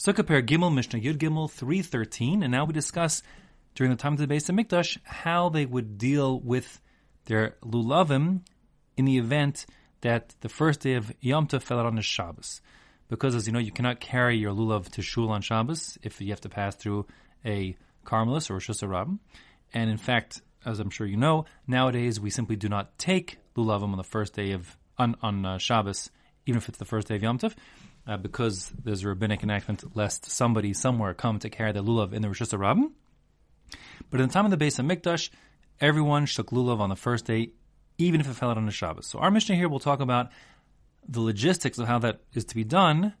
Sukkah Per Gimel, Mishnah Yud Gimel 313, and now we discuss during the time of the Beis Hamikdash how they would deal with their lulavim in the event that the first day of Yom Tov fell out on a Shabbos. Because, as you know, you cannot carry your lulav to shul on Shabbos if you have to pass through a Carmelis or a Shusarabim. And in fact, as I'm sure you know, nowadays we simply do not take lulavim on the first day of on, on uh, Shabbos, even if it's the first day of Yom Tov, uh, because there's a rabbinic enactment lest somebody somewhere come to carry the lulav in the reshus harabim. But in the time of the Beis Hamikdash, everyone shook lulav on the first day, even if it fell out on a Shabbos. So our Mishnah here will talk about the logistics of how that is to be done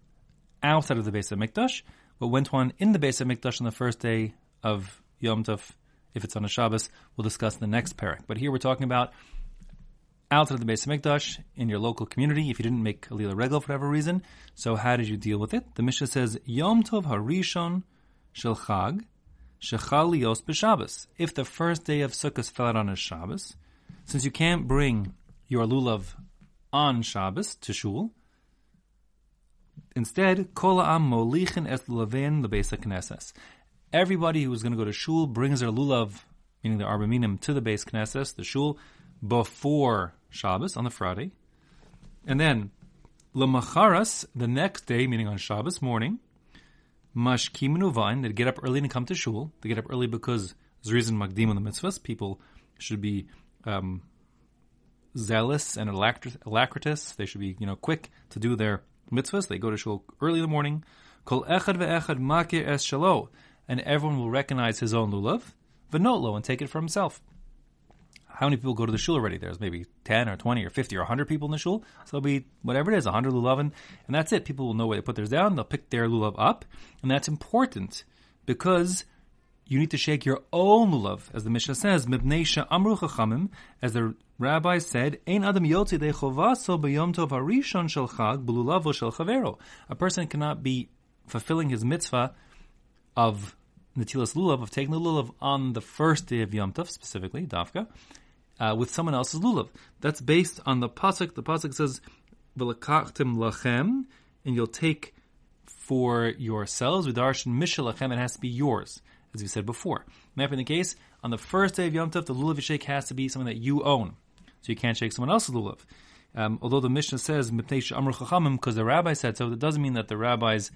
outside of the Beis Hamikdash. What went on in the Beis Hamikdash on the first day of Yom Tov, if it's on a Shabbos, we'll discuss in the next parak. But here we're talking about outside of the Beis Hamikdash in your local community if you didn't make Aliyah LaRegel for whatever reason. So how did you deal with it? The Mishnah says Yom Tov Harishon Shel Chag Shechal B'Shabbos. If the first day of Sukkot fell out on a Shabbos, since you can't bring your lulav on Shabbos to shul, instead Kol Am Molichin Es Lulavein LeBeis Knesses. Everybody who's going to go to shul brings their lulav, meaning the arba minim, to the Beis Knesses, the shul, before Shabbos on the Friday, and then lemacharas the next day, meaning on Shabbos morning, mashkimenu vain they get up early and come to shul. They get up early because there's reason magdim on the mitzvahs. People should be um, zealous and alacritous. They should be you know quick to do their mitzvahs. They go to shul early in the morning. Kol echad ve'echad makir es shalo, and everyone will recognize his own lulav, v'notlo, and take it for himself how many people go to the shul already? There's maybe 10 or 20 or 50 or 100 people in the shul. So it'll be whatever it is, 100 lulavin, and that's it. People will know where they put theirs down. They'll pick their lulav up, and that's important because you need to shake your own lulav, as the Mishnah says, mibnei amru chachamim, as the rabbi said, ein adam b'yom tov harishon shel chag b'lulavo shel chavero. A person cannot be fulfilling his mitzvah of Natilas Lulav, of taking the Lulav on the first day of Yom Tov, specifically, Dafka, uh, with someone else's lulav. That's based on the pasuk. The pasuk says, "V'lakachtim lachem," and you'll take for yourselves. V'darshin mishalachem. It has to be yours, as we said before. Being the case, on the first day of Yom Tov, the lulav you shake has to be something that you own, so you can't shake someone else's lulav. Um, although the Mishnah says because the rabbi said so, that doesn't mean that the rabbis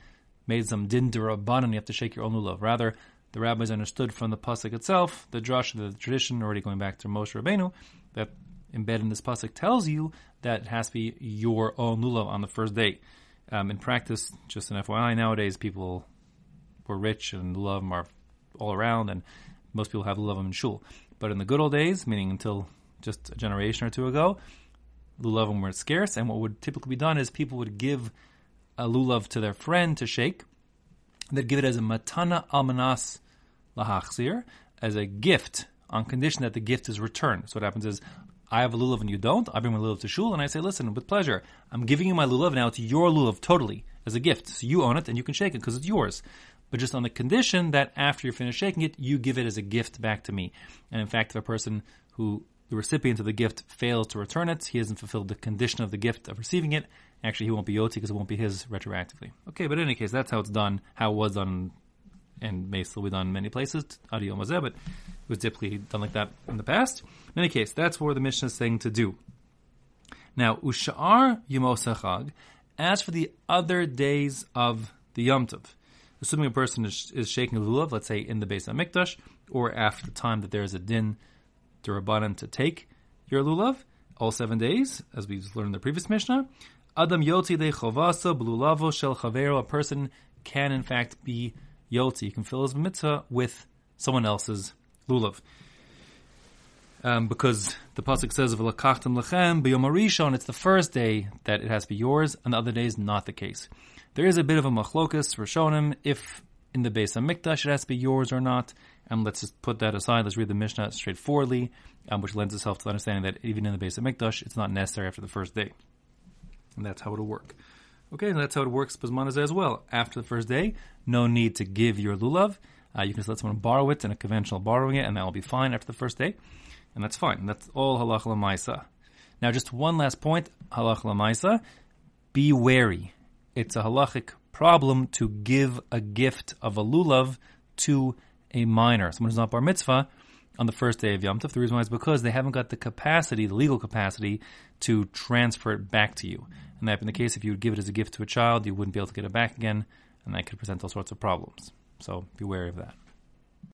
made some din and you have to shake your own lulav. Rather, the rabbis understood from the pasuk itself, the drush, the tradition, already going back to Moshe Rabbeinu, that embedded in this pasuk tells you that it has to be your own lulav on the first day. Um, in practice, just an FYI, nowadays people were rich and lulav are all around, and most people have lulav in shul. But in the good old days, meaning until just a generation or two ago, lulavim were scarce, and what would typically be done is people would give a lulav to their friend to shake. They'd give it as a matana al menas lahachzir as a gift on condition that the gift is returned. So what happens is, I have a lulav and you don't. I bring my lulav to shul and I say, listen, with pleasure, I'm giving you my lulav now. It's your lulav totally as a gift. So you own it and you can shake it because it's yours. But just on the condition that after you're finished shaking it, you give it as a gift back to me. And in fact, if a person who the recipient of the gift fails to return it, he hasn't fulfilled the condition of the gift of receiving it. Actually, he won't be yoti because it won't be his retroactively. Okay, but in any case, that's how it's done, how it was done and may still be done in many places, Adi Mazeh, but it was typically done like that in the past. In any case, that's what the Mishnah is saying to do. Now, Usha'ar Yomosachag, as for the other days of the Yom Tov, assuming a person is, is shaking lulav, let's say in the Beis Hamikdash, or after the time that there is a din derabanan to take your lulav, all seven days, as we've learned in the previous Mishnah, Adam Yoti de Chovasa Blulavo Shel Chavero, a person can in fact be yotzi. You can fill his mitzvah with someone else's lulav. Um, because the pasuk says "V'lakachtem lechem b'yom it's the first day that it has to be yours, and the other day is not the case. There is a bit of a machlokus Rishonim if in the Beis Hamikdash it has to be yours or not. And let's just put that aside. Let's read the Mishnah straightforwardly, um, which lends itself to understanding that even in the Beis Hamikdash, it's not necessary after the first day, and that's how it'll work. Okay, and that's how it works Bismanazeh as well. After the first day, no need to give your lulav. Uh, you can just let someone borrow it in a conventional borrowing it, and that will be fine after the first day. And that's fine. That's all halach lamaisa. Now, just one last point, halach lamaisa. Be wary. It's a halachic problem to give a gift of a lulav to a minor, someone who's not bar mitzvah, on the first day of Yom Tov. The reason why is because they haven't got the capacity, the legal capacity, to transfer it back to you. And that in the case, if you would give it as a gift to a child, you wouldn't be able to get it back again, and that could present all sorts of problems. So be wary of that.